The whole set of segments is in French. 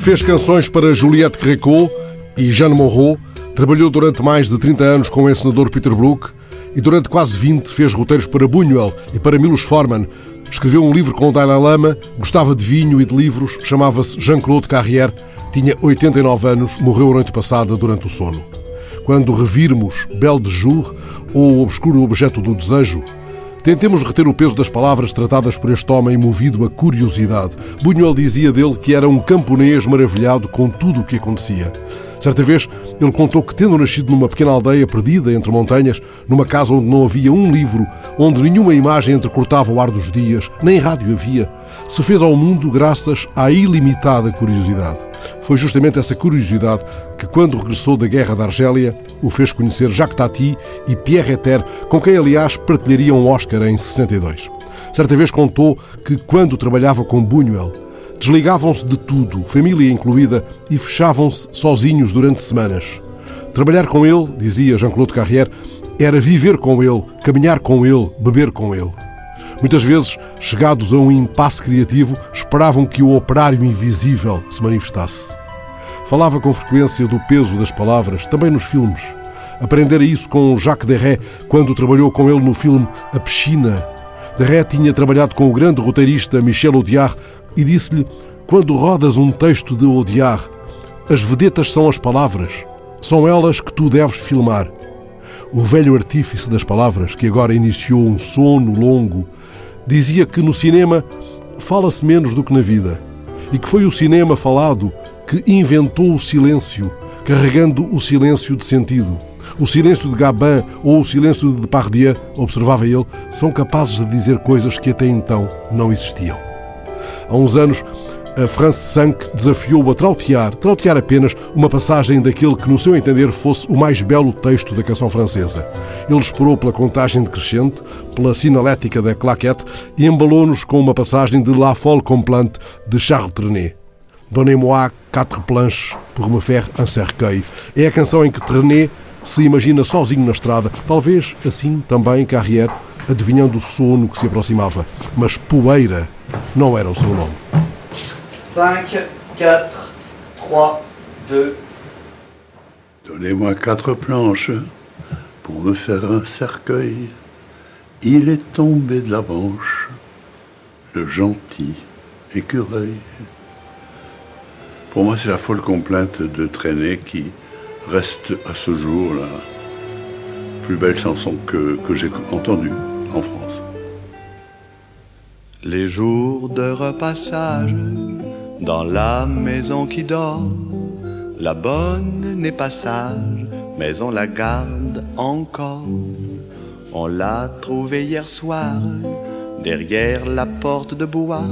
Fez canções para Juliette Gréco e Jeanne Moreau, trabalhou durante mais de 30 anos com o encenador Peter Brook e durante quase 20 fez roteiros para Buñuel e para Milos Forman. Escreveu um livro com o Dalai Lama, gostava de vinho e de livros, chamava-se Jean-Claude Carrière, tinha 89 anos, morreu a noite passada durante o sono. Quando revirmos Belle de Jour ou O Obscuro Objeto do Desejo, Tentemos reter o peso das palavras tratadas por este homem movido a curiosidade. Buñuel dizia dele que era um camponês maravilhado com tudo o que acontecia. Certa vez, ele contou que, tendo nascido numa pequena aldeia perdida entre montanhas, numa casa onde não havia um livro, onde nenhuma imagem entrecortava o ar dos dias, nem rádio havia, se fez ao mundo graças à ilimitada curiosidade. Foi justamente essa curiosidade que, quando regressou da Guerra da Argélia, o fez conhecer Jacques Tati e Pierre Eter, com quem, aliás, partilharia um Oscar em 62. Certa vez contou que, quando trabalhava com Buñuel, Desligavam-se de tudo, família incluída, e fechavam-se sozinhos durante semanas. Trabalhar com ele, dizia Jean-Claude Carrière, era viver com ele, caminhar com ele, beber com ele. Muitas vezes, chegados a um impasse criativo, esperavam que o operário invisível se manifestasse. Falava com frequência do peso das palavras, também nos filmes. Aprendera isso com Jacques Deray quando trabalhou com ele no filme A Piscina. Deray tinha trabalhado com o grande roteirista Michel Audiard e disse-lhe: Quando rodas um texto de odiar, as vedetas são as palavras, são elas que tu deves filmar. O velho artífice das palavras, que agora iniciou um sono longo, dizia que no cinema fala-se menos do que na vida e que foi o cinema falado que inventou o silêncio, carregando o silêncio de sentido. O silêncio de Gabin ou o silêncio de Depardieu, observava ele, são capazes de dizer coisas que até então não existiam. Há uns anos, a France 5 desafiou-o a trautear, trautear apenas, uma passagem daquele que, no seu entender, fosse o mais belo texto da canção francesa. Ele esperou pela contagem decrescente, pela sinalética da claquette e embalou-nos com uma passagem de La Folle Complainte de Charles Trenet. Donnez-moi quatre planches pour me faire un cercueil. É a canção em que Trenet se imagina sozinho na estrada, talvez assim também Carrière, adivinhando o sono que se aproximava. Mas poeira não era o seu nome. 5, 4, 3, 2. Donnez-moi quatre planches pour me faire un cercueil. Il est tombé de la branche, le gentil écureuil. Pour moi, c'est la folle complainte de Traîner qui reste à ce jour la plus belle chanson que, que j'ai entendue en France. Les jours de repassage dans la maison qui dort, la bonne n'est pas sage, mais on la garde encore. On l'a trouvée hier soir derrière la porte de bois,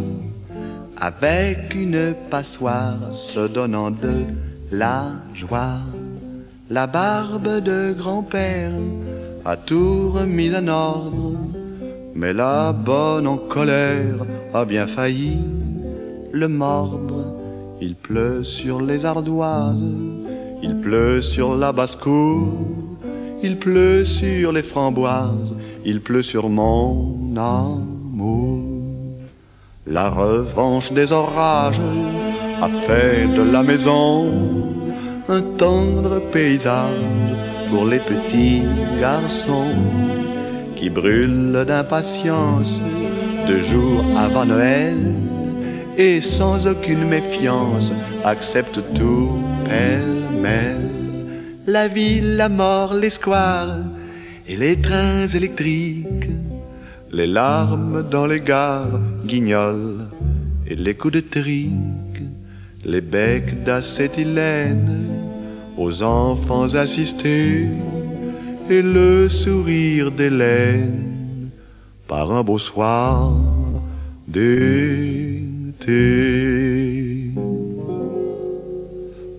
avec une passoire se donnant de la joie. La barbe de grand-père a tout remis en ordre mais la bonne en colère a bien failli le mordre. Il pleut sur les ardoises, il pleut sur la basse-cour, il pleut sur les framboises, il pleut sur mon amour. La revanche des orages a fait de la maison un tendre paysage pour les petits garçons qui brûle d'impatience deux jours avant Noël et sans aucune méfiance accepte tout pêle-mêle. La ville, la mort, les squares et les trains électriques, les larmes dans les gares, guignols et les coups de trique, les becs d'acétylène aux enfants assistés et le sourire d'Hélène par un beau soir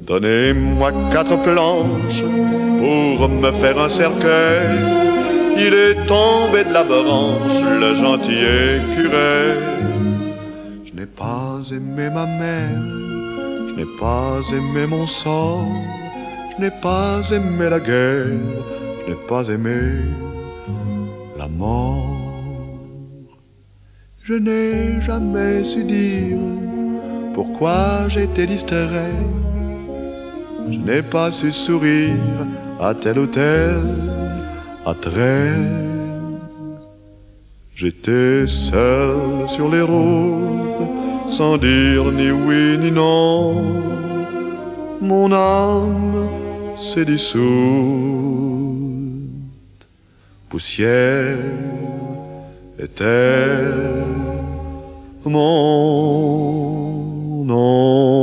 Donnez-moi quatre planches pour me faire un cercueil. Il est tombé de la branche, le gentil écureuil. Je n'ai pas aimé ma mère, je n'ai pas aimé mon sort, je n'ai pas aimé la guerre n'ai pas aimé la mort. Je n'ai jamais su dire pourquoi j'étais distrait. Je n'ai pas su sourire à tel ou tel attrait. J'étais seul sur les routes, sans dire ni oui ni non. Mon âme s'est dissoute, poussière était mon nom.